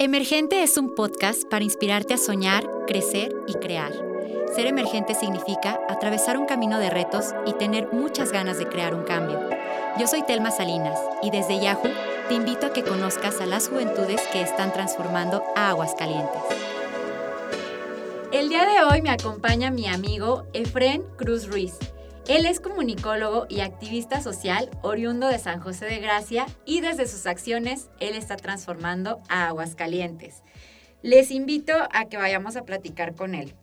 Emergente es un podcast para inspirarte a soñar, crecer y crear. Ser emergente significa atravesar un camino de retos y tener muchas ganas de crear un cambio. Yo soy Telma Salinas y desde Yahoo te invito a que conozcas a las juventudes que están transformando a Aguascalientes. El día de hoy me acompaña mi amigo Efren Cruz Ruiz. Él es comunicólogo y activista social oriundo de San José de Gracia y desde sus acciones él está transformando a Aguascalientes. Les invito a que vayamos a platicar con él.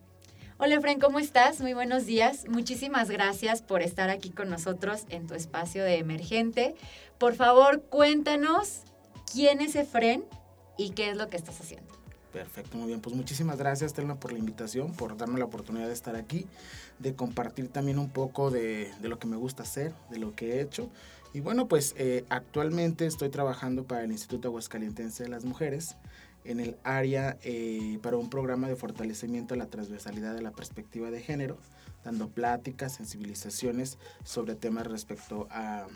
Hola Efren, ¿cómo estás? Muy buenos días. Muchísimas gracias por estar aquí con nosotros en tu espacio de emergente. Por favor, cuéntanos quién es Efren y qué es lo que estás haciendo. Perfecto, muy bien. Pues muchísimas gracias, Telma, por la invitación, por darme la oportunidad de estar aquí, de compartir también un poco de, lo que me gusta hacer, de lo que he hecho. Y bueno, pues eh, actualmente estoy trabajando para el Instituto Aguascalientense de las Mujeres en el área eh, para un programa de fortalecimiento a la transversalidad de la perspectiva de género, dando pláticas, sensibilizaciones sobre temas respecto a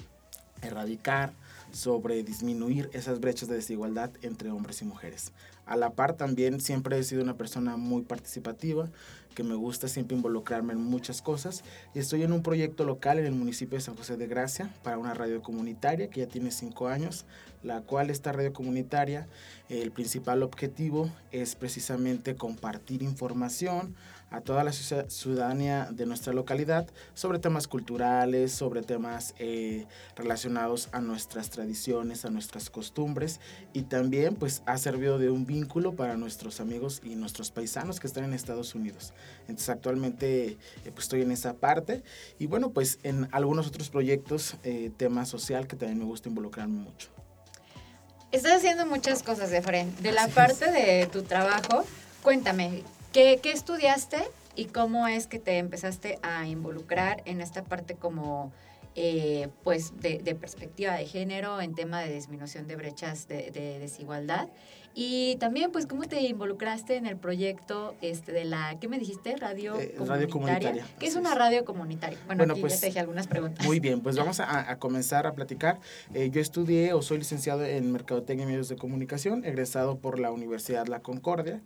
erradicar, sobre disminuir esas brechas de desigualdad entre hombres y mujeres. A la par también siempre he sido una persona muy participativa, que me gusta siempre involucrarme en muchas cosas y estoy en un proyecto local en el municipio de San José de Gracia para una radio comunitaria que ya tiene cinco años, la cual esta radio comunitaria, el principal objetivo es precisamente compartir información, a toda la ciudadanía de nuestra localidad sobre temas culturales, sobre temas eh, relacionados a nuestras tradiciones, a nuestras costumbres y también pues ha servido de un vínculo para nuestros amigos y nuestros paisanos que están en Estados Unidos. Entonces actualmente eh, pues estoy en esa parte y bueno pues en algunos otros proyectos, eh, tema social que también me gusta involucrarme mucho. Estás haciendo muchas cosas de frente. De la parte de tu trabajo, cuéntame, ¿Qué, estudiaste y cómo es que te empezaste a involucrar en esta parte como eh, pues de, perspectiva de género en tema de disminución de brechas de, desigualdad y también pues cómo te involucraste en el proyecto este de la ¿qué me dijiste? radio, eh, radio comunitaria ¿qué es una radio comunitaria? bueno, aquí pues, ya te dije algunas preguntas. muy bien pues vamos a, comenzar a platicar. Eh, yo estudié o soy licenciado en mercadotecnia y medios de comunicación egresado por la Universidad La Concordia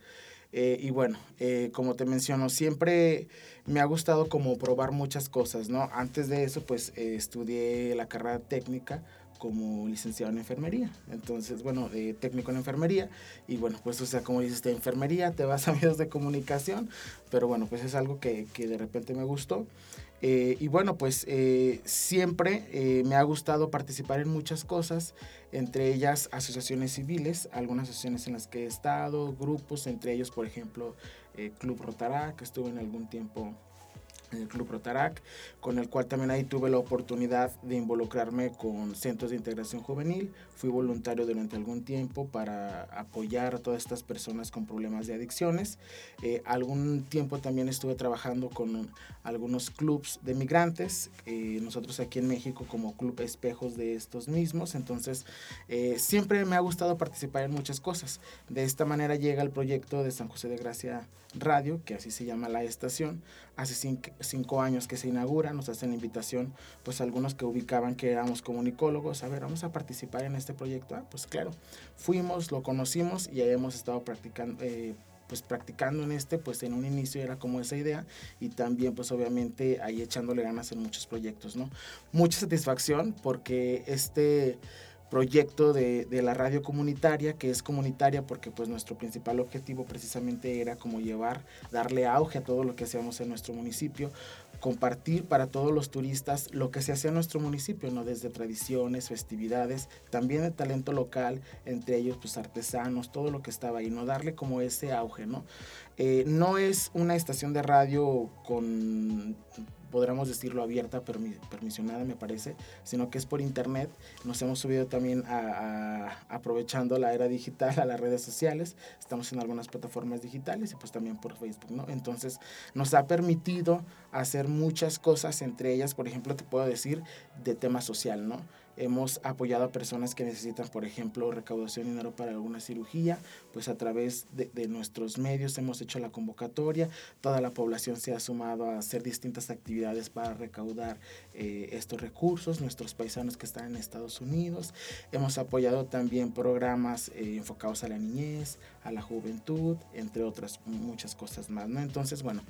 eh, y bueno, eh, como te menciono, siempre me ha gustado como probar muchas cosas, ¿no? Antes de eso, pues eh, estudié la carrera técnica como licenciado en enfermería. Entonces, bueno, técnico en enfermería. Y bueno, pues, o sea, como dices, de enfermería te vas a medios de comunicación. Pero bueno, pues es algo que, que de repente me gustó. Eh, y bueno, pues eh, siempre eh, me ha gustado participar en muchas cosas, entre ellas asociaciones civiles, algunas asociaciones en las que he estado, grupos, entre ellos, por ejemplo, Club Rotará, que estuve en algún tiempo en el Club Rotarac, con el cual también ahí tuve la oportunidad de involucrarme con centros de integración juvenil. Fui voluntario durante algún tiempo para apoyar a todas estas personas con problemas de adicciones. Eh, algún tiempo también estuve trabajando con algunos clubs de migrantes, eh, nosotros aquí en México como Club Espejos de estos mismos. Entonces, eh, siempre me ha gustado participar en muchas cosas. De esta manera llega el proyecto de San José de Gracia Radio, que así se llama la estación, hace cinco, cinco años que se inaugura, nos hacen invitación, pues algunos que ubicaban que éramos comunicólogos, a ver, vamos a participar en este proyecto. Ah, pues claro, fuimos, lo conocimos y ahí hemos estado practicando. Eh, pues practicando en este, pues en un inicio era como esa idea y también pues obviamente ahí echándole ganas en muchos proyectos, ¿no? Mucha satisfacción porque este proyecto de, de, la radio comunitaria, que es comunitaria porque pues nuestro principal objetivo precisamente era como llevar, darle auge a todo lo que hacíamos en nuestro municipio, compartir para todos los turistas lo que se hacía en nuestro municipio, ¿no? Desde tradiciones, festividades, también el talento local, entre ellos pues artesanos, todo lo que estaba ahí, ¿no? Darle como ese auge, ¿no? Eh, no es una estación de radio con podríamos decirlo, abierta, permisionada, me parece, sino que es por internet. Nos hemos subido también a, aprovechando la era digital a las redes sociales. Estamos en algunas plataformas digitales y pues también por Facebook, ¿no? Entonces nos ha permitido hacer muchas cosas, entre ellas, por ejemplo, te puedo decir, de tema social, ¿no? Hemos apoyado a personas que necesitan, por ejemplo, recaudación de dinero para alguna cirugía, pues a través de, nuestros medios hemos hecho la convocatoria, toda la población se ha sumado a hacer distintas actividades para recaudar eh, estos recursos, nuestros paisanos que están en Estados Unidos. Hemos apoyado también programas eh, enfocados a la niñez, a la juventud, entre otras muchas cosas más. Entonces, bueno,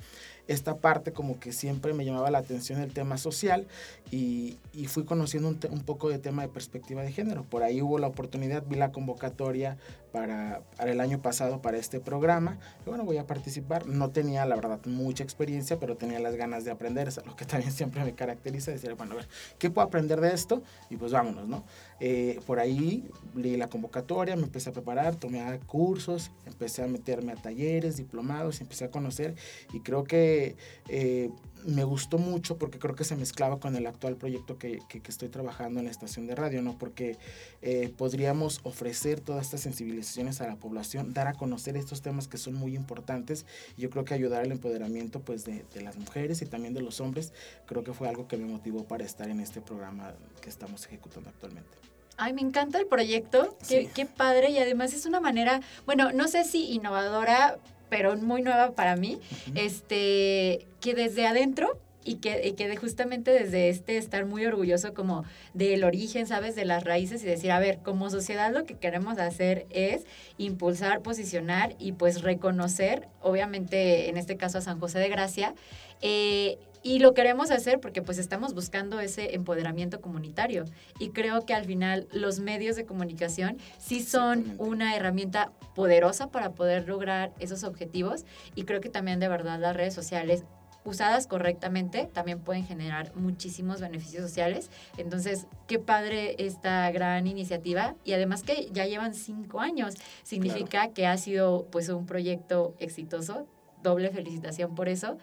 esta parte como que siempre me llamaba la atención el tema social y, y fui conociendo un, un, poco de tema de perspectiva de género. Por ahí hubo la oportunidad, vi la convocatoria para, para, el año pasado para este programa. Y bueno, voy a participar. No tenía, la verdad, mucha experiencia, pero tenía las ganas de aprender. Es lo que también siempre me caracteriza, decir, bueno, a ver, ¿qué puedo aprender de esto? Y pues vámonos, ¿no? Eh, por ahí leí la convocatoria, me empecé a preparar, tomé cursos, empecé a meterme a talleres, diplomados, empecé a conocer y creo que eh, me gustó mucho porque creo que se mezclaba con el actual proyecto que, que, que estoy trabajando en la estación de radio, ¿no? Porque eh, podríamos ofrecer todas estas sensibilizaciones a la población, dar a conocer estos temas que son muy importantes y yo creo que ayudar al empoderamiento pues de, de las mujeres y también de los hombres, creo que fue algo que me motivó para estar en este programa que estamos ejecutando actualmente. Ay, me encanta el proyecto, qué padre y además es una manera, bueno, no sé si innovadora, pero muy nueva para mí, uh -huh. este, que desde adentro y que, y que de justamente desde este estar muy orgulloso como del origen, ¿sabes? De las raíces y decir, a ver, como sociedad lo que queremos hacer es impulsar, posicionar y pues reconocer, obviamente en este caso a San José de Gracia, eh, y lo queremos hacer porque pues estamos buscando ese empoderamiento comunitario. Y creo que al final los medios de comunicación sí son una herramienta poderosa para poder lograr esos objetivos. Y creo que también de verdad las redes sociales usadas correctamente también pueden generar muchísimos beneficios sociales. Entonces, qué padre esta gran iniciativa y además que ya llevan cinco años. Significa claro. que ha sido pues un proyecto exitoso. Doble felicitación por eso.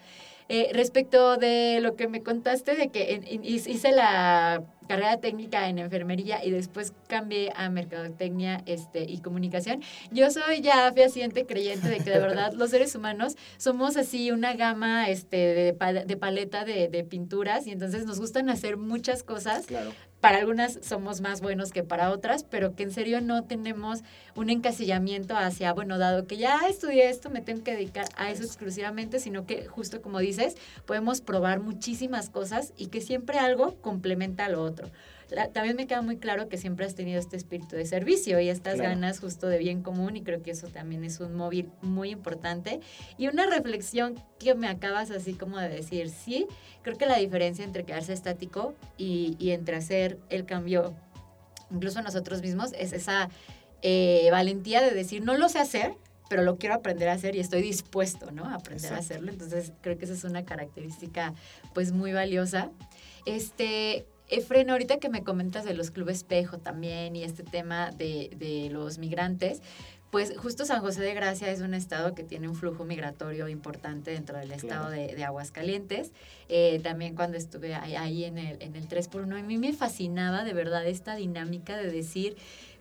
Eh, respecto de lo que me contaste de que en, en, hice la carrera técnica en enfermería y después cambié a mercadotecnia este, y comunicación, yo soy ya fehaciente creyente de que de verdad los seres humanos somos así una gama este, de, de paleta de, de, pinturas y entonces nos gustan hacer muchas cosas. Claro para algunas somos más buenos que para otras, pero que en serio no tenemos un encasillamiento hacia, bueno, dado que ya estudié esto, me tengo que dedicar a eso exclusivamente, sino que justo como dices, podemos probar muchísimas cosas y que siempre algo complementa a lo otro. También me queda muy claro que siempre has tenido este espíritu de servicio y estas claro. ganas justo de bien común y creo que eso también es un móvil muy importante. Y una reflexión que me acabas así como de decir, sí, creo que la diferencia entre quedarse estático y, y entre hacer el cambio, incluso nosotros mismos, es esa eh, valentía de decir, no lo sé hacer, pero lo quiero aprender a hacer y estoy dispuesto, ¿no? A aprender Exacto. a hacerlo. Entonces, creo que esa es una característica, pues, muy valiosa. Este, Efren, ahorita que me comentas de los clubes espejo también y este tema de, de, los migrantes, pues justo San José de Gracia es un estado que tiene un flujo migratorio importante dentro del estado claro. de, de, Aguascalientes. Eh, también cuando estuve ahí, ahí en, el, en el 3x1, a mí me fascinaba de verdad esta dinámica de decir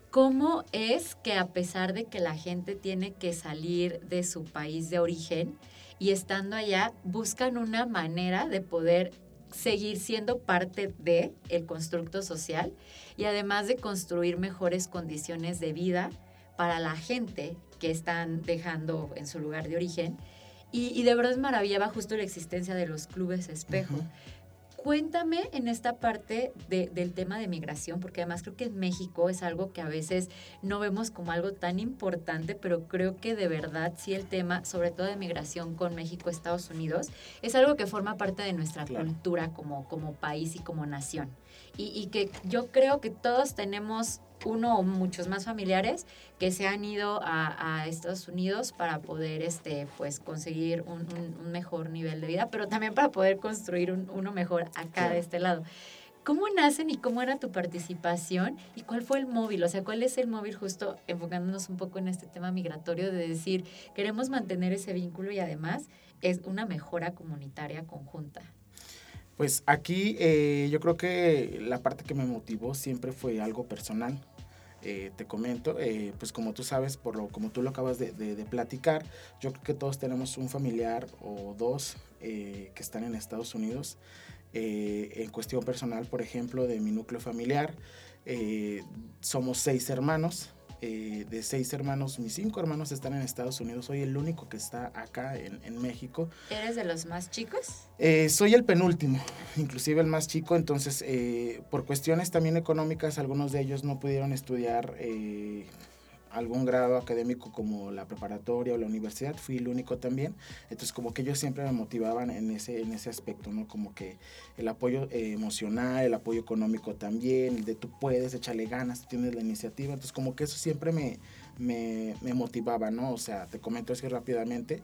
cómo es que a pesar de que la gente tiene que salir de su país de origen y estando allá, buscan una manera de poder seguir siendo parte de el constructo social y además de construir mejores condiciones de vida para la gente que están dejando en su lugar de origen. Y, de verdad maravillaba justo la existencia de los clubes espejo. Cuéntame en esta parte de, del tema de migración, porque además creo que en México es algo que a veces no vemos como algo tan importante, pero creo que de verdad sí el tema, sobre todo de migración con México, Estados Unidos, es algo que forma parte de nuestra claro. cultura como, como país y como nación. Y, y que yo creo que todos tenemos uno o muchos más familiares que se han ido a, a Estados Unidos para poder este, pues, conseguir un, un, un, mejor nivel de vida, pero también para poder construir un, uno mejor acá sí. de este lado. ¿Cómo nacen y cómo era tu participación y cuál fue el móvil? O sea, ¿cuál es el móvil justo enfocándonos un poco en este tema migratorio de decir, queremos mantener ese vínculo y además es una mejora comunitaria conjunta? Pues aquí eh, yo creo que la parte que me motivó siempre fue algo personal. Eh, te comento, eh, pues como tú sabes, por lo, como tú lo acabas de, platicar, yo creo que todos tenemos un familiar o dos eh, que están en Estados Unidos. en cuestión personal, por ejemplo, de mi núcleo familiar, Eh, somos seis hermanos. Eh, de seis hermanos, mis cinco hermanos están en Estados Unidos. Soy el único que está acá en, en México. ¿Eres de los más chicos? Eh, soy el penúltimo, inclusive el más chico. Entonces, por cuestiones también económicas, algunos de ellos no pudieron estudiar algún grado académico como la preparatoria o la universidad, fui el único también, entonces como que ellos siempre me motivaban en ese, en ese aspecto, ¿no? Como que el apoyo eh, emocional, el apoyo económico también, el de tú puedes, échale ganas, tienes la iniciativa, entonces como que eso siempre me, me, me motivaba, ¿no? O sea, te comento así rápidamente,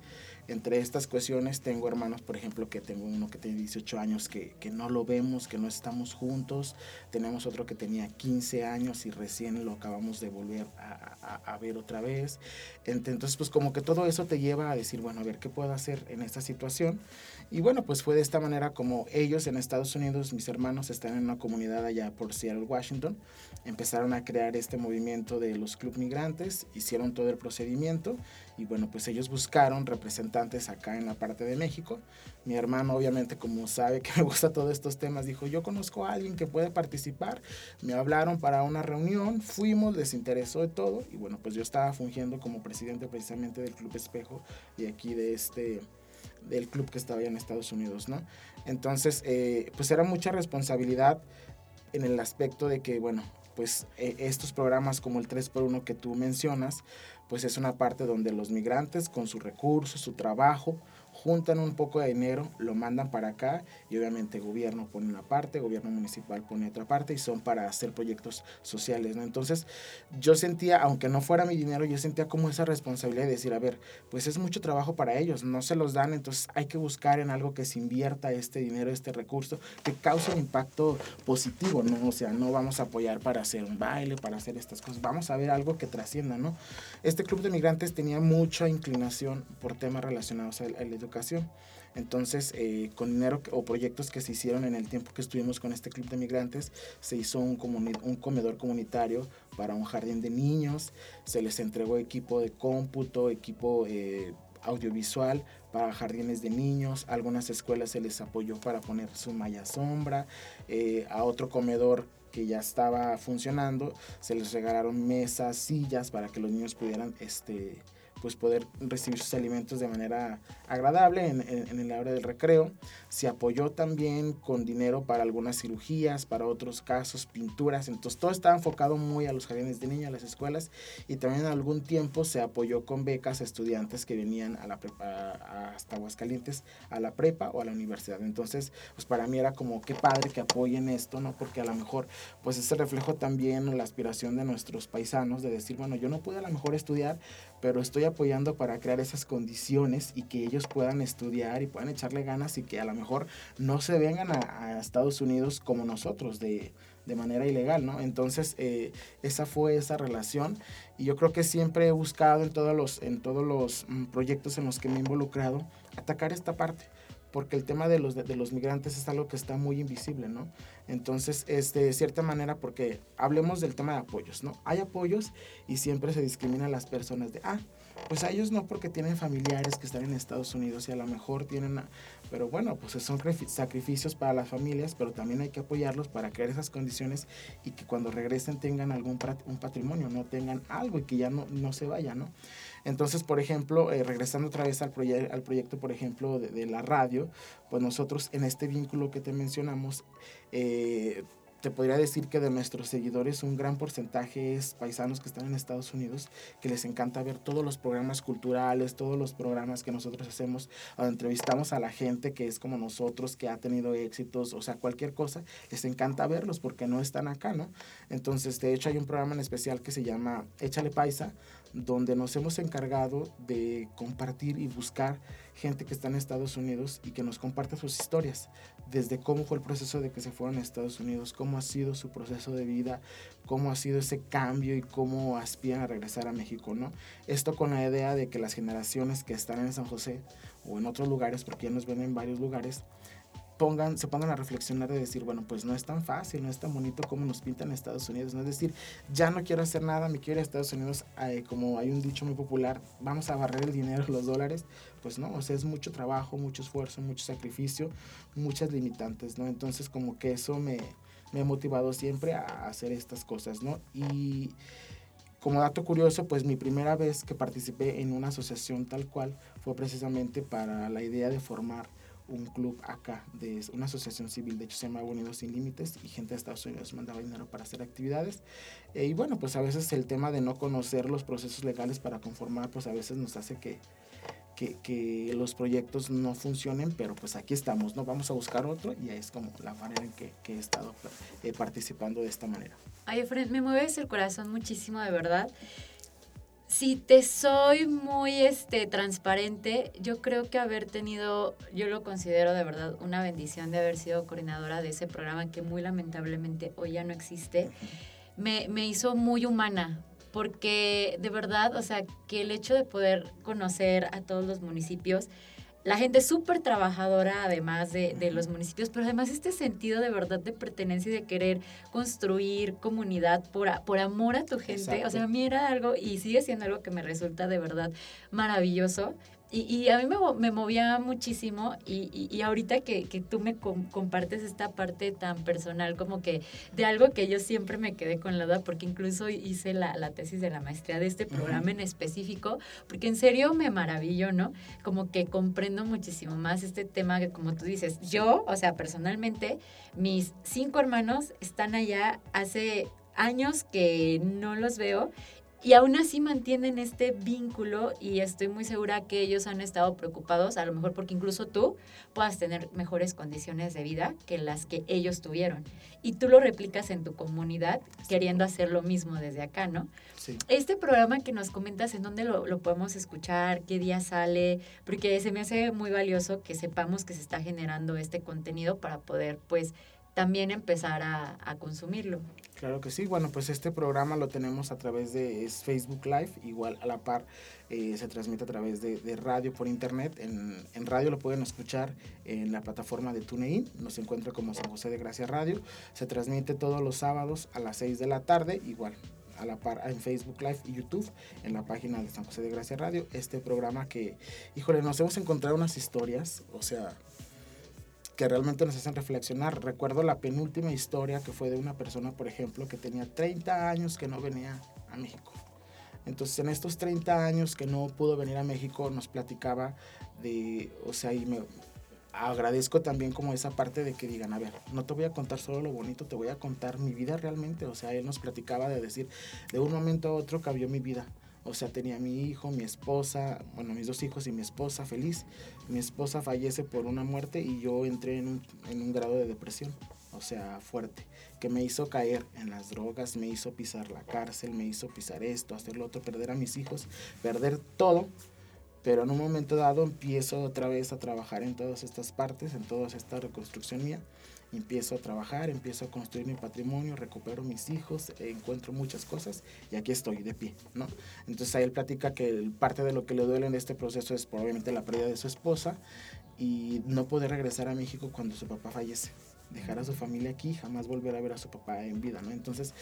entre estas cuestiones tengo hermanos, por ejemplo, que tengo uno que tiene 18 años que, que, no lo vemos, que no estamos juntos. Tenemos otro que tenía 15 años y recién lo acabamos de volver a, a, ver otra vez. Entonces, pues como que todo eso te lleva a decir, bueno, a ver qué puedo hacer en esta situación. Y bueno, pues fue de esta manera como ellos en Estados Unidos, mis hermanos, están en una comunidad allá por Seattle, Washington. Empezaron a crear este movimiento de los club migrantes, hicieron todo el procedimiento y bueno, pues ellos buscaron representantes acá en la parte de México. Mi hermano, obviamente, como sabe que me gusta todos estos temas, dijo, yo conozco a alguien que puede participar. Me hablaron para una reunión, fuimos, les interesó de todo. Y bueno, pues yo estaba fungiendo como presidente precisamente del Club Espejo y aquí de este del club que estaba allá en Estados Unidos, ¿no? Entonces, eh, pues era mucha responsabilidad en el aspecto de que, bueno, pues eh, estos programas como el 3x1 que tú mencionas, pues es una parte donde los migrantes con sus recursos, su trabajo, juntan un poco de dinero, lo mandan para acá y obviamente el gobierno pone una parte, el gobierno municipal pone otra parte y son para hacer proyectos sociales, ¿no? Entonces yo sentía, aunque no fuera mi dinero, yo sentía como esa responsabilidad de decir, a ver, pues es mucho trabajo para ellos, no se los dan, entonces hay que buscar en algo que se invierta este dinero, este recurso, que cause un impacto positivo, ¿no? O sea, no vamos a apoyar para hacer un baile, para hacer estas cosas, vamos a ver algo que trascienda, ¿no? Este club de migrantes tenía mucha inclinación por temas relacionados al, al educación. Entonces, eh, con dinero o proyectos que se hicieron en el tiempo que estuvimos con este club de migrantes, se hizo un, comedor comunitario para un jardín de niños, se les entregó equipo de cómputo, equipo eh, audiovisual para jardines de niños, algunas escuelas se les apoyó para poner su malla sombra, eh, a otro comedor que ya estaba funcionando, se les regalaron mesas, sillas para que los niños pudieran este, pues poder recibir sus alimentos de manera agradable en, en, el hora del recreo. Se apoyó también con dinero para algunas cirugías, para otros casos, pinturas. Entonces todo estaba enfocado muy a los jardines de niños, a las escuelas y también en algún tiempo se apoyó con becas a estudiantes que venían a la prepa, hasta Aguascalientes a la prepa o a la universidad. Entonces, pues para mí era como qué padre que apoyen esto, ¿no? Porque a lo mejor pues ese reflejo también la aspiración de nuestros paisanos de decir, bueno, yo no pude a lo mejor estudiar, pero estoy apoyando para crear esas condiciones y que ellos puedan estudiar y puedan echarle ganas y que a lo mejor no se vengan a, Estados Unidos como nosotros de, de manera ilegal, ¿no? Entonces, eh, esa fue esa relación y yo creo que siempre he buscado en todos los, en todos los mm, proyectos en los que me he involucrado atacar esta parte porque el tema de los, de, los migrantes es algo que está muy invisible, ¿no? Entonces, de cierta manera, porque hablemos del tema de apoyos, ¿no? Hay apoyos y siempre se discrimina a las personas de, ah, pues a ellos no porque tienen familiares que están en Estados Unidos y a lo mejor tienen, pero bueno, pues son sacrificios para las familias, pero también hay que apoyarlos para crear esas condiciones y que cuando regresen tengan algún un patrimonio, no tengan algo y que ya no, no se vaya, ¿no? Entonces, por ejemplo, eh, regresando otra vez al, al proyecto, por ejemplo, de, de, la radio, pues nosotros en este vínculo que te mencionamos, eh, te podría decir que de nuestros seguidores un gran porcentaje es paisanos que están en Estados Unidos, que les encanta ver todos los programas culturales, todos los programas que nosotros hacemos, donde entrevistamos a la gente que es como nosotros, que ha tenido éxitos, o sea, cualquier cosa, les encanta verlos porque no están acá, ¿no? Entonces, de hecho, hay un programa en especial que se llama Échale Paisa, donde nos hemos encargado de compartir y buscar gente que está en Estados Unidos y que nos comparte sus historias, desde cómo fue el proceso de que se fueron a Estados Unidos, cómo ha sido su proceso de vida, cómo ha sido ese cambio y cómo aspiran a regresar a México, ¿no? Esto con la idea de que las generaciones que están en San José o en otros lugares, porque ya nos ven en varios lugares, pongan, se pongan a reflexionar de decir, bueno, pues no es tan fácil, no es tan bonito como nos pintan en Estados Unidos. No es decir, ya no quiero hacer nada, me quiero ir a Estados Unidos, eh, como hay un dicho muy popular, vamos a barrer el dinero, los dólares. Pues no, o sea, es mucho trabajo, mucho esfuerzo, mucho sacrificio, muchas limitantes, ¿no? Entonces como que eso me, me ha motivado siempre a hacer estas cosas, ¿no? Y como dato curioso, pues mi primera vez que participé en una asociación tal cual fue precisamente para la idea de formar un club acá, de una asociación civil, de hecho se llama Unidos Sin Límites, y gente de Estados Unidos mandaba dinero para hacer actividades. Eh, y bueno, pues a veces el tema de no conocer los procesos legales para conformar, pues a veces nos hace que, que, los proyectos no funcionen, pero pues aquí estamos, ¿no? Vamos a buscar otro y es como la manera en que, he estado eh, participando de esta manera. Ay, Fred, me mueves el corazón muchísimo, de verdad. Si te soy muy este, transparente, yo creo que haber tenido, yo lo considero de verdad una bendición de haber sido coordinadora de ese programa que muy lamentablemente hoy ya no existe, me, me hizo muy humana, porque de verdad, o sea, que el hecho de poder conocer a todos los municipios, la gente súper trabajadora además de, de, los municipios, pero además este sentido de verdad de pertenencia y de querer construir comunidad por, por amor a tu gente. O sea, a mí era algo y sigue siendo algo que me resulta de verdad maravilloso. Y, y, a mí me, me movía muchísimo y, y, ahorita que, que, tú me compartes esta parte tan personal como que de algo que yo siempre me quedé con la duda porque incluso hice la, la tesis de la maestría de este programa en específico porque en serio me maravillo, ¿no? Como que comprendo muchísimo más este tema que como tú dices, yo, o sea, personalmente, mis cinco hermanos están allá hace años que no los veo y aún así mantienen este vínculo y estoy muy segura que ellos han estado preocupados, a lo mejor porque incluso tú puedas tener mejores condiciones de vida que las que ellos tuvieron. Y tú lo replicas en tu comunidad queriendo hacer lo mismo desde acá, ¿no? Sí. Este programa que nos comentas, ¿en dónde lo, lo podemos escuchar? ¿Qué día sale? Porque se me hace muy valioso que sepamos que se está generando este contenido para poder, pues, también empezar a, a, consumirlo. Claro que sí, bueno, pues este programa lo tenemos a través de Facebook Live, igual a la par eh, se transmite a través de, radio por internet, en, en, radio lo pueden escuchar en la plataforma de TuneIn, nos encuentra como San José de Gracia Radio, se transmite todos los sábados a las 6 de la tarde, igual a la par en Facebook Live y YouTube, en la página de San José de Gracia Radio, este programa que, híjole, nos hemos encontrado unas historias, o sea, que realmente nos hacen reflexionar. Recuerdo la penúltima historia que fue de una persona, por ejemplo, que tenía 30 años que no venía a México. Entonces, en estos 30 años que no pudo venir a México, nos platicaba de, o sea, y me agradezco también como esa parte de que digan, a ver, no te voy a contar solo lo bonito, te voy a contar mi vida realmente. O sea, él nos platicaba de decir, de un momento a otro cambió mi vida. O sea, tenía mi hijo, mi esposa, bueno, mis dos hijos y mi esposa feliz. Mi esposa fallece por una muerte y yo entré en un, en un grado de depresión, o sea, fuerte, que me hizo caer en las drogas, me hizo pisar la cárcel, me hizo pisar esto, hacer lo otro, perder a mis hijos, perder todo. Pero en un momento dado empiezo otra vez a trabajar en todas estas partes, en toda esta reconstrucción mía empiezo a trabajar, empiezo a construir mi patrimonio, recupero mis hijos, encuentro muchas cosas y aquí estoy de pie, ¿no? Entonces ahí él platica que parte de lo que le duele en este proceso es probablemente la pérdida de su esposa y no poder regresar a México cuando su papá fallece dejar a su familia aquí, jamás volver a ver a su papá en vida, ¿no? Entonces,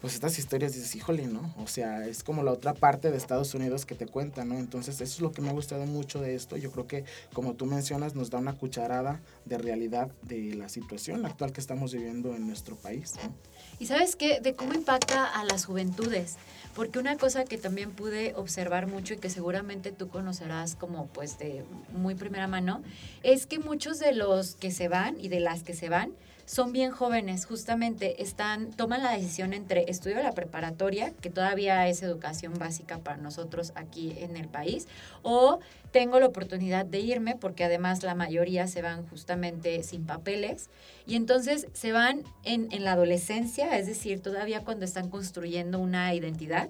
pues estas historias dices, híjole, ¿no? O sea, es como la otra parte de Estados Unidos que te cuenta, ¿no? Entonces, eso es lo que me ha gustado mucho de esto. Yo creo que, como tú mencionas, nos da una cucharada de realidad de la situación actual que estamos viviendo en nuestro país, ¿no? Y sabes qué, de cómo impacta a las juventudes, porque una cosa que también pude observar mucho y que seguramente tú conocerás como pues de muy primera mano, es que muchos de los que se van y de las que se van son bien jóvenes, justamente están, toman la decisión entre estudio la preparatoria, que todavía es educación básica para nosotros aquí en el país, o tengo la oportunidad de irme, porque además la mayoría se van justamente sin papeles, y entonces se van en, en la adolescencia, es decir, todavía cuando están construyendo una identidad.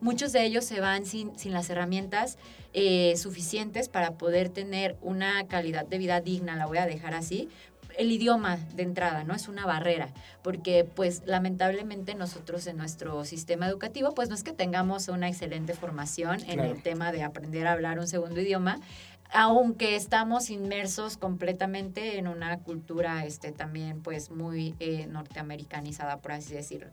Muchos de ellos se van sin, sin las herramientas eh, suficientes para poder tener una calidad de vida digna, la voy a dejar así, el idioma de entrada, ¿no? Es una barrera, porque pues lamentablemente nosotros en nuestro sistema educativo, pues no es que tengamos una excelente formación en el tema de aprender a hablar un segundo idioma, aunque estamos inmersos completamente en una cultura este, también pues muy eh, norteamericanizada, por así decirlo.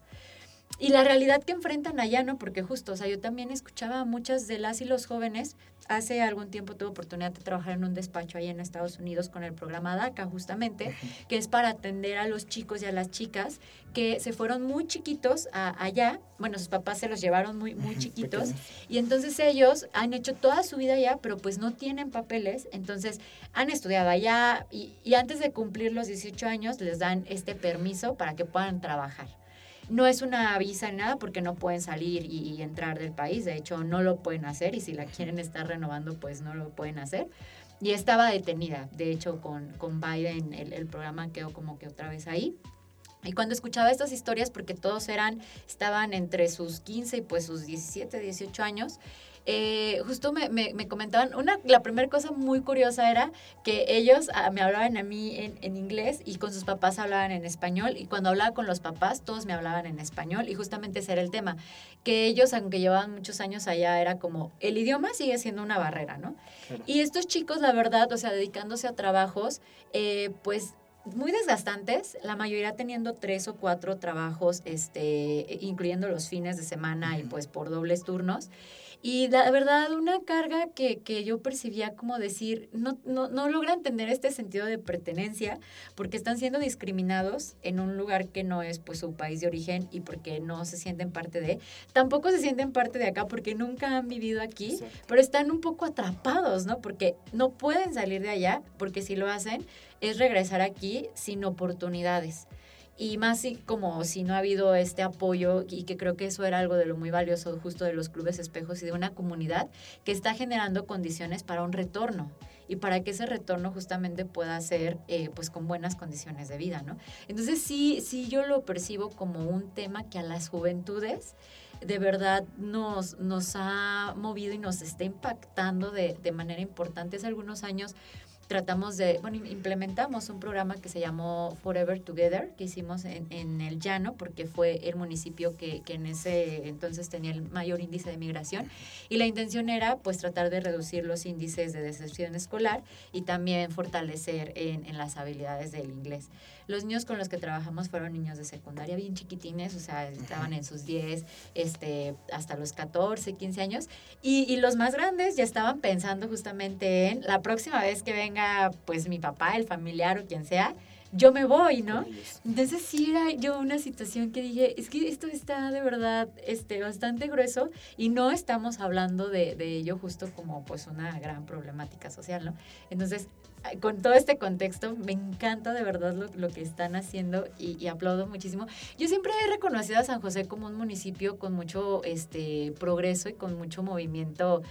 Y la realidad que enfrentan allá, ¿no? Porque justo, o sea, yo también escuchaba a muchas de las y los jóvenes. Hace algún tiempo tuve oportunidad de trabajar en un despacho ahí en Estados Unidos con el programa DACA, justamente, que es para atender a los chicos y a las chicas que se fueron muy chiquitos allá. Bueno, sus papás se los llevaron muy, muy chiquitos. Y entonces ellos han hecho toda su vida allá, pero pues no tienen papeles. Entonces han estudiado allá y, y antes de cumplir los 18 años les dan este permiso para que puedan trabajar. No es una visa ni nada porque no pueden salir y, entrar del país. De hecho, no lo pueden hacer y si la quieren estar renovando, pues no lo pueden hacer. Y estaba detenida, de hecho, con, con Biden, el, el programa quedó como que otra vez ahí. Y cuando escuchaba estas historias, porque todos eran, estaban entre sus 15 y pues sus 17, 18 años, eh, justo me, me, comentaban, una, la primera cosa muy curiosa era que ellos ah, me hablaban a mí en, en, inglés y con sus papás hablaban en español y cuando hablaba con los papás todos me hablaban en español y justamente ese era el tema, que ellos aunque llevaban muchos años allá era como, el idioma sigue siendo una barrera, ¿no? Y estos chicos, la verdad, o sea, dedicándose a trabajos, eh, pues muy desgastantes, la mayoría teniendo tres o cuatro trabajos, este, incluyendo los fines de semana y pues por dobles turnos. Y la verdad, una carga que, que yo percibía como decir, no, no, no logra entender este sentido de pertenencia porque están siendo discriminados en un lugar que no es pues su país de origen y porque no se sienten parte de. Tampoco se sienten parte de acá porque nunca han vivido aquí, pero están un poco atrapados, ¿no? Porque no pueden salir de allá porque si lo hacen es regresar aquí sin oportunidades y más como si no ha habido este apoyo y que creo que eso era algo de lo muy valioso justo de los clubes espejos y de una comunidad que está generando condiciones para un retorno y para que ese retorno justamente pueda ser eh, pues con buenas condiciones de vida, ¿no? Entonces sí, sí yo lo percibo como un tema que a las juventudes de verdad nos, nos ha movido y nos está impactando de, de manera importante. Hace algunos años tratamos de, bueno, implementamos un programa que se llamó Forever Together, que hicimos en, en el Llano, porque fue el municipio que, que, en ese entonces tenía el mayor índice de migración. Y la intención era, pues, tratar de reducir los índices de deserción escolar y también fortalecer en, en las habilidades del inglés. Los niños con los que trabajamos fueron niños de secundaria bien chiquitines, o sea, estaban en sus 10, este, hasta los 14, 15 años. Y, y los más grandes ya estaban pensando justamente en la próxima vez que venga, pues, mi papá, el familiar o quien sea, yo me voy, ¿no? Entonces sí era yo una situación que dije, es que esto está de verdad este, bastante grueso y no estamos hablando de, de ello justo como pues una gran problemática social, ¿no? Entonces, con todo este contexto, me encanta de verdad lo, lo que están haciendo y, y, aplaudo muchísimo. Yo siempre he reconocido a San José como un municipio con mucho este, progreso y con mucho movimiento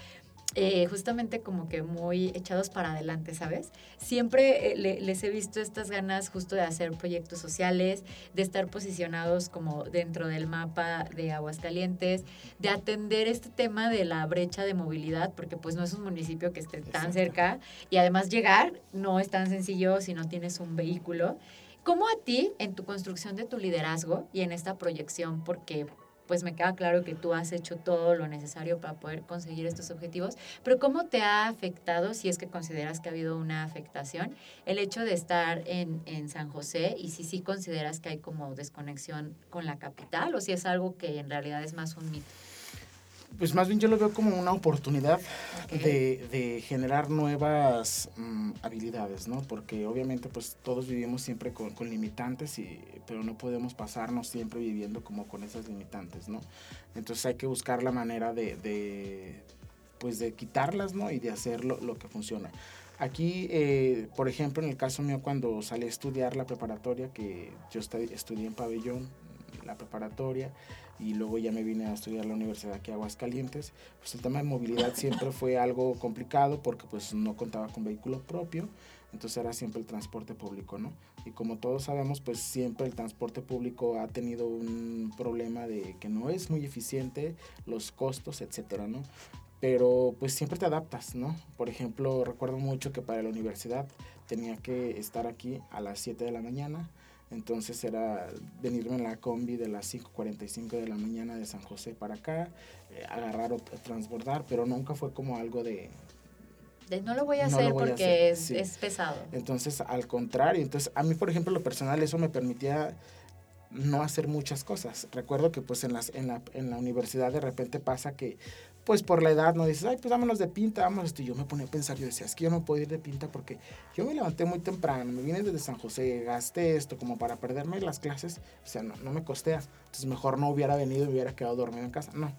eh, justamente como que muy echados para adelante, ¿sabes? Siempre eh, les he visto estas ganas justo de hacer proyectos sociales, de estar posicionados como dentro del mapa de Aguascalientes, de atender este tema de la brecha de movilidad, porque pues no es un municipio que esté tan cerca y además llegar no es tan sencillo si no tienes un vehículo. ¿Cómo a ti, en tu construcción de tu liderazgo y en esta proyección, porque pues me queda claro que tú has hecho todo lo necesario para poder conseguir estos objetivos, pero ¿cómo te ha afectado, si es que consideras que ha habido una afectación, el hecho de estar en, en San José y si sí consideras que hay como desconexión con la capital o si es algo que en realidad es más un mito? Pues más bien yo lo veo como una oportunidad de, de, generar nuevas um, habilidades, ¿no? Porque obviamente pues todos vivimos siempre con, con, limitantes, y, pero no podemos pasarnos siempre viviendo como con esas limitantes, ¿no? Entonces hay que buscar la manera de, de pues de quitarlas, ¿no? Y de hacer lo, lo que funciona. Aquí, eh, por ejemplo, en el caso mío, cuando salí a estudiar la preparatoria, que yo estudié en pabellón, la preparatoria, y luego ya me vine a estudiar la universidad aquí Aguascalientes, pues el tema de movilidad siempre fue algo complicado porque pues no contaba con vehículo propio, entonces era siempre el transporte público, ¿no? Y como todos sabemos, pues siempre el transporte público ha tenido un problema de que no es muy eficiente, los costos, etcétera, ¿no? Pero pues siempre te adaptas, ¿no? Por ejemplo, recuerdo mucho que para la universidad tenía que estar aquí a las 7 de la mañana, entonces era venirme en la combi de las 5.45 de la mañana de San José para acá, eh, agarrar o transbordar, pero nunca fue como algo de... De no lo voy a no hacer porque hacer. Es, sí. es, pesado. Entonces, al contrario, entonces a mí, por ejemplo, lo personal, eso me permitía no hacer muchas cosas. Recuerdo que pues en, las, en, la, en la universidad de repente pasa que pues por la edad no dices, ay, pues vámonos de pinta, vámonos esto. Y yo me ponía a pensar, yo decía, es que yo no puedo ir de pinta porque yo me levanté muy temprano, me vine desde San José, gasté esto como para perderme las clases, o sea, no, no me costea. Entonces mejor no hubiera venido y hubiera quedado dormido en casa. No,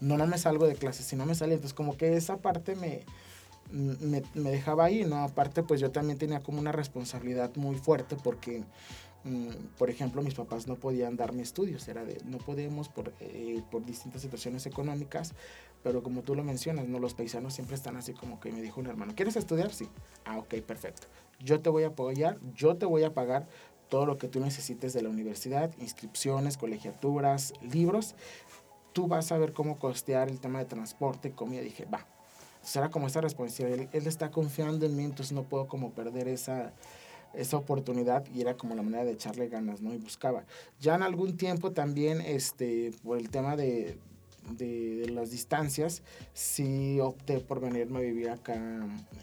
no, no me salgo de clases, si no me salí. Entonces como que esa parte me, me, me dejaba ahí, ¿no? Aparte, pues yo también tenía como una responsabilidad muy fuerte porque por ejemplo, mis papás no podían darme estudios, era de, no podemos por, eh, por distintas situaciones económicas, pero como tú lo mencionas, ¿no? los paisanos siempre están así como que me dijo un hermano, ¿quieres estudiar? Sí. Ah, ok, perfecto. Yo te voy a apoyar, yo te voy a pagar todo lo que tú necesites de la universidad, inscripciones, colegiaturas, libros. Tú vas a ver cómo costear el tema de transporte, comida. Dije, va. Será como esa responsabilidad. Él, él, está confiando en mí, entonces no puedo como perder esa, esa oportunidad y era como la manera de echarle ganas, ¿no? Y buscaba. Ya en algún tiempo también, este, por el tema de, de, las distancias, sí opté por venirme a vivir acá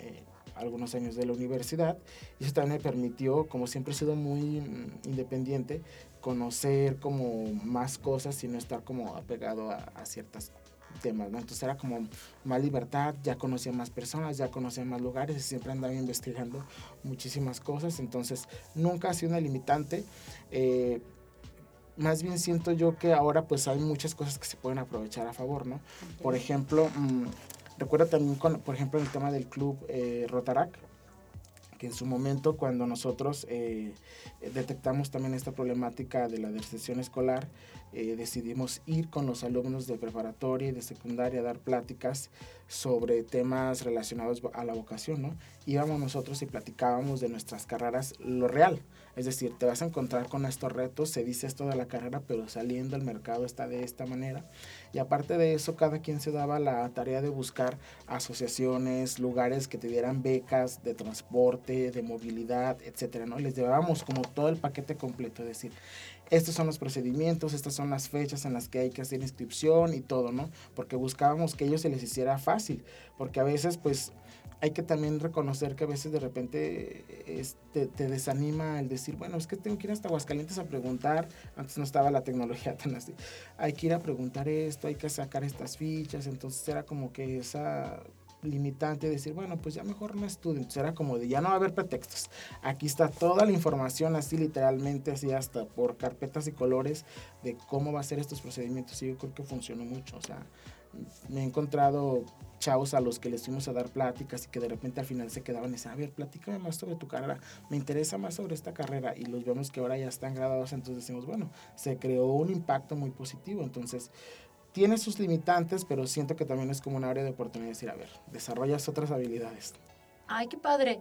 eh, algunos años de la universidad y eso también me permitió, como siempre he sido muy independiente, conocer como más cosas y no estar como apegado a, a ciertas temas, ¿no? Entonces era como más libertad, ya conocía más personas, ya conocía más lugares y siempre andaba investigando muchísimas cosas, entonces nunca ha sido una limitante. Eh, más bien siento yo que ahora pues hay muchas cosas que se pueden aprovechar a favor, ¿no? Por ejemplo, mmm, recuerdo también, con, por ejemplo, el tema del club eh, Rotarac, en su momento cuando nosotros eh, detectamos también esta problemática de la deserción escolar, eh, decidimos ir con los alumnos de preparatoria y de secundaria a dar pláticas sobre temas relacionados a la vocación, ¿no? Íbamos nosotros y platicábamos de nuestras carreras, lo real, es decir, te vas a encontrar con estos retos, se dice esto de la carrera, pero saliendo al mercado está de esta manera. Y aparte de eso, cada quien se daba la tarea de buscar asociaciones, lugares que te dieran becas de transporte, de movilidad, etcétera, ¿no? Les llevábamos como todo el paquete completo, es decir, estos son los procedimientos, estas son las fechas en las que hay que hacer inscripción y todo, ¿no? Porque buscábamos que ellos se les hiciera fácil, porque a veces pues hay que también reconocer que a veces de repente te desanima el decir, bueno, es que tengo que ir hasta Aguascalientes a preguntar, antes no estaba la tecnología tan así, hay que ir a preguntar esto, hay que sacar estas fichas, entonces era como que esa limitante de decir, bueno, pues ya mejor no estudio. Entonces era como de ya no va a haber pretextos. Aquí está toda la información, así literalmente, así hasta por carpetas y colores de cómo va a ser estos procedimientos. Y yo creo que funcionó mucho. O sea, me he encontrado chavos a los que les fuimos a dar pláticas y que de repente al final se quedaban y decían, a ver, platícame más sobre tu carrera, me interesa más sobre esta carrera y los vemos que ahora ya están graduados, entonces decimos, bueno, se creó un impacto muy positivo, entonces tiene sus limitantes, pero siento que también es como un área de oportunidad de decir, a ver, desarrollas otras habilidades. Ay, qué padre.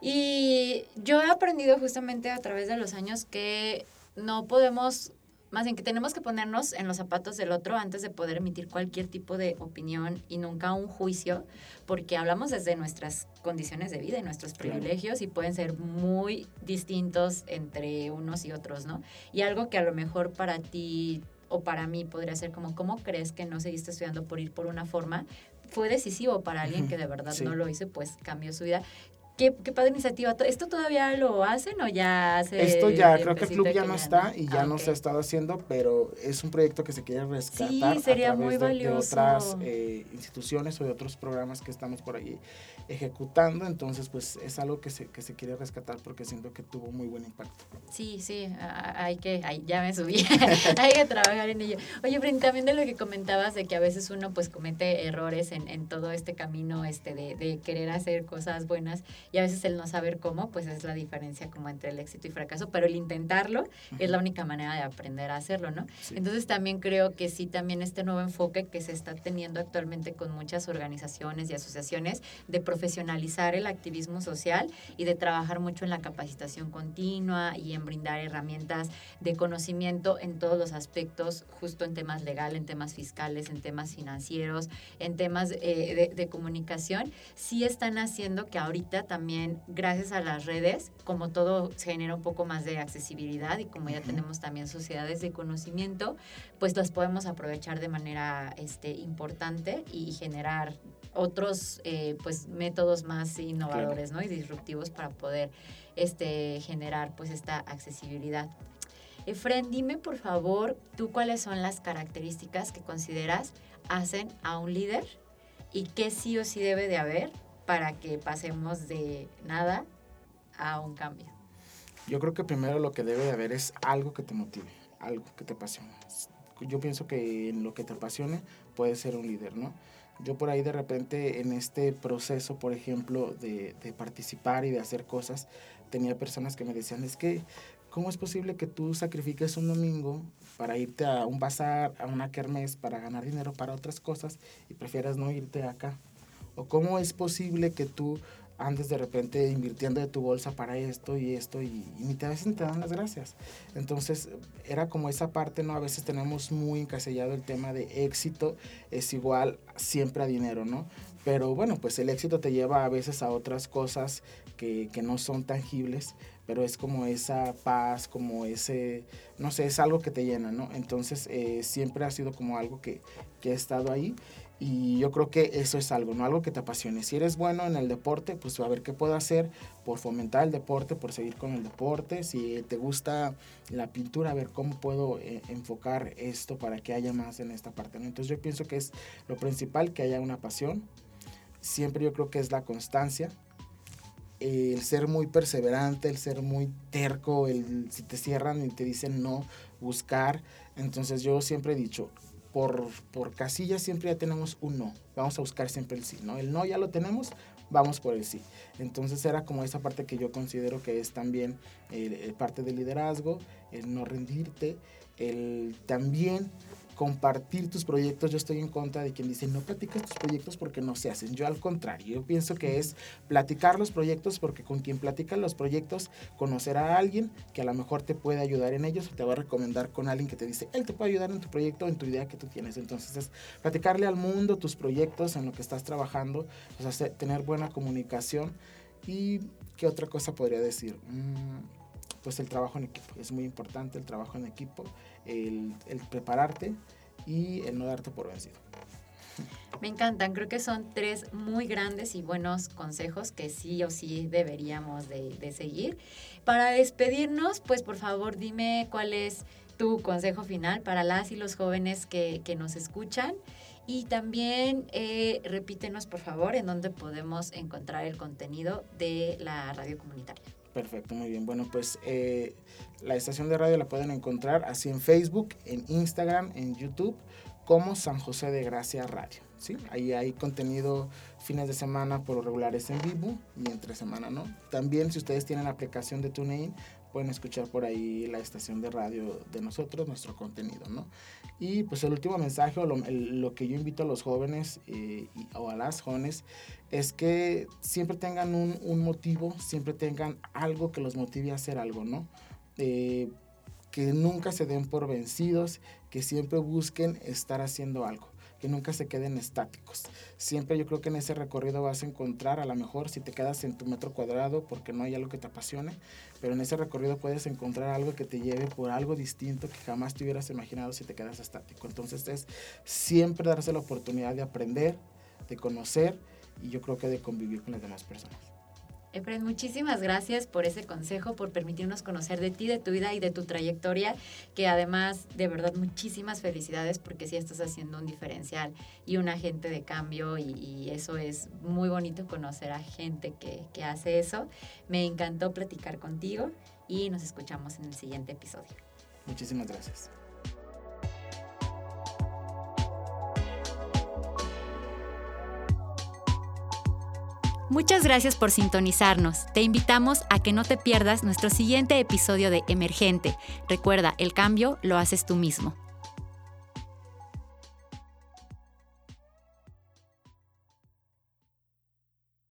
Y yo he aprendido justamente a través de los años que no podemos, más bien que tenemos que ponernos en los zapatos del otro antes de poder emitir cualquier tipo de opinión y nunca un juicio, porque hablamos desde nuestras condiciones de vida y nuestros privilegios claro. y pueden ser muy distintos entre unos y otros, ¿no? Y algo que a lo mejor para ti o para mí podría ser como, ¿cómo crees que no seguiste estudiando por ir por una forma? Fue decisivo para alguien que de verdad sí. no lo hizo, pues cambió su vida. Qué, qué, padre iniciativa. ¿Esto todavía lo hacen o ya hace? Esto ya, creo que el club ya no está y ya ah, no okay. se ha estado haciendo, pero es un proyecto que se quiere rescatar sí, sería a través muy de, valioso. de, otras eh, instituciones o de otros programas que estamos por ahí ejecutando. Entonces, pues es algo que se, que se quiere rescatar porque siento que tuvo muy buen impacto. Sí, sí, hay que, hay, ya me subí, hay que trabajar en ello. Oye, Brin, también de lo que comentabas de que a veces uno pues comete errores en, en todo este camino este de, de querer hacer cosas buenas y a veces el no saber cómo, pues es la diferencia como entre el éxito y fracaso, pero el intentarlo uh -huh. es la única manera de aprender a hacerlo, ¿no? Sí. Entonces también creo que sí, también este nuevo enfoque que se está teniendo actualmente con muchas organizaciones y asociaciones de profesionalizar el activismo social y de trabajar mucho en la capacitación continua y en brindar herramientas de conocimiento en todos los aspectos, justo en temas legal, en temas fiscales, en temas financieros, en temas eh, de, de comunicación, sí están haciendo que ahorita también, gracias a las redes, como todo se genera un poco más de accesibilidad y como ya tenemos también sociedades de conocimiento, pues las podemos aprovechar de manera este, importante y generar otros eh, pues métodos más innovadores claro. ¿no? y disruptivos para poder este, generar pues esta accesibilidad. Efren, dime por favor, tú cuáles son las características que consideras hacen a un líder y qué sí o sí debe de haber para que pasemos de nada a un cambio. Yo creo que primero lo que debe de haber es algo que te motive, algo que te apasione. Yo pienso que en lo que te apasione puede ser un líder, ¿no? Yo por ahí de repente en este proceso, por ejemplo, de, de participar y de hacer cosas, tenía personas que me decían, es que, ¿cómo es posible que tú sacrifiques un domingo para irte a un bazar, a una kermés, para ganar dinero para otras cosas y prefieras no irte acá? ¿O cómo es posible que tú andes de repente invirtiendo de tu bolsa para esto y esto y, ni te, a veces te dan las gracias. Entonces era como esa parte, ¿no? A veces tenemos muy encasillado el tema de éxito es igual siempre a dinero, ¿no? Pero bueno, pues el éxito te lleva a veces a otras cosas que, que no son tangibles, pero es como esa paz, como ese, no sé, es algo que te llena, ¿no? Entonces eh, siempre ha sido como algo que, que ha estado ahí y yo creo que eso es algo, ¿no? Algo que te apasione. Si eres bueno en el deporte, pues a ver qué puedo hacer por fomentar el deporte, por seguir con el deporte. Si te gusta la pintura, a ver cómo puedo eh, enfocar esto para que haya más en esta parte, ¿no? Entonces yo pienso que es lo principal, que haya una pasión. Siempre yo creo que es la constancia. El ser muy perseverante, el ser muy terco, el si te cierran y te dicen no, buscar. Entonces yo siempre he dicho, por, por casillas siempre ya tenemos un no. Vamos a buscar siempre el sí, ¿no? El no ya lo tenemos, vamos por el sí. Entonces era como esa parte que yo considero que es también eh, parte del liderazgo, el no rendirte, el también compartir tus proyectos. Yo estoy en contra de quien dice no platicas tus proyectos porque no se hacen. Yo al contrario, yo pienso que es platicar los proyectos porque con quien platica los proyectos conocerá a alguien que a lo mejor te puede ayudar en ellos o te va a recomendar con alguien que te dice, él te puede ayudar en tu proyecto, en tu idea que tú tienes. Entonces es platicarle al mundo tus proyectos, en lo que estás trabajando, o sea, tener buena comunicación. ¿Y qué otra cosa podría decir? Mm, pues el trabajo en equipo. Es muy importante el trabajo en equipo el, prepararte y el no darte por vencido. Me encantan, creo que son tres muy grandes y buenos consejos que sí o sí deberíamos de, seguir. Para despedirnos, pues por favor dime cuál es tu consejo final para las y los jóvenes que, nos escuchan y también eh, repítenos por favor en dónde podemos encontrar el contenido de la radio comunitaria. Perfecto, muy bien. Bueno, pues eh, la estación de radio la pueden encontrar así en Facebook, en Instagram, en YouTube, como San José de Gracia Radio. ¿sí? Ahí hay contenido fines de semana por lo regulares en vivo y entre semana, ¿no? También si ustedes tienen la aplicación de TuneIn, pueden escuchar por ahí la estación de radio de nosotros, nuestro contenido, ¿no? Y pues el último mensaje, o lo, que yo invito a los jóvenes eh, o a las jóvenes, es que siempre tengan un, motivo, siempre tengan algo que los motive a hacer algo, ¿no? Eh, que nunca se den por vencidos, que siempre busquen estar haciendo algo que nunca se queden estáticos. Siempre yo creo que en ese recorrido vas a encontrar, a lo mejor si te quedas en tu metro cuadrado porque no hay algo que te apasione, pero en ese recorrido puedes encontrar algo que te lleve por algo distinto que jamás te hubieras imaginado si te quedas estático. Entonces es siempre darse la oportunidad de aprender, de conocer y yo creo que de convivir con las demás personas. Efren, muchísimas gracias por ese consejo, por permitirnos conocer de ti, de tu vida y de tu trayectoria, que además, de verdad, muchísimas felicidades porque sí estás haciendo un diferencial y un agente de cambio y, eso es muy bonito conocer a gente que, que hace eso. Me encantó platicar contigo y nos escuchamos en el siguiente episodio. Muchísimas gracias. Muchas gracias por sintonizarnos. Te invitamos a que no te pierdas nuestro siguiente episodio de Emergente. Recuerda, el cambio lo haces tú mismo.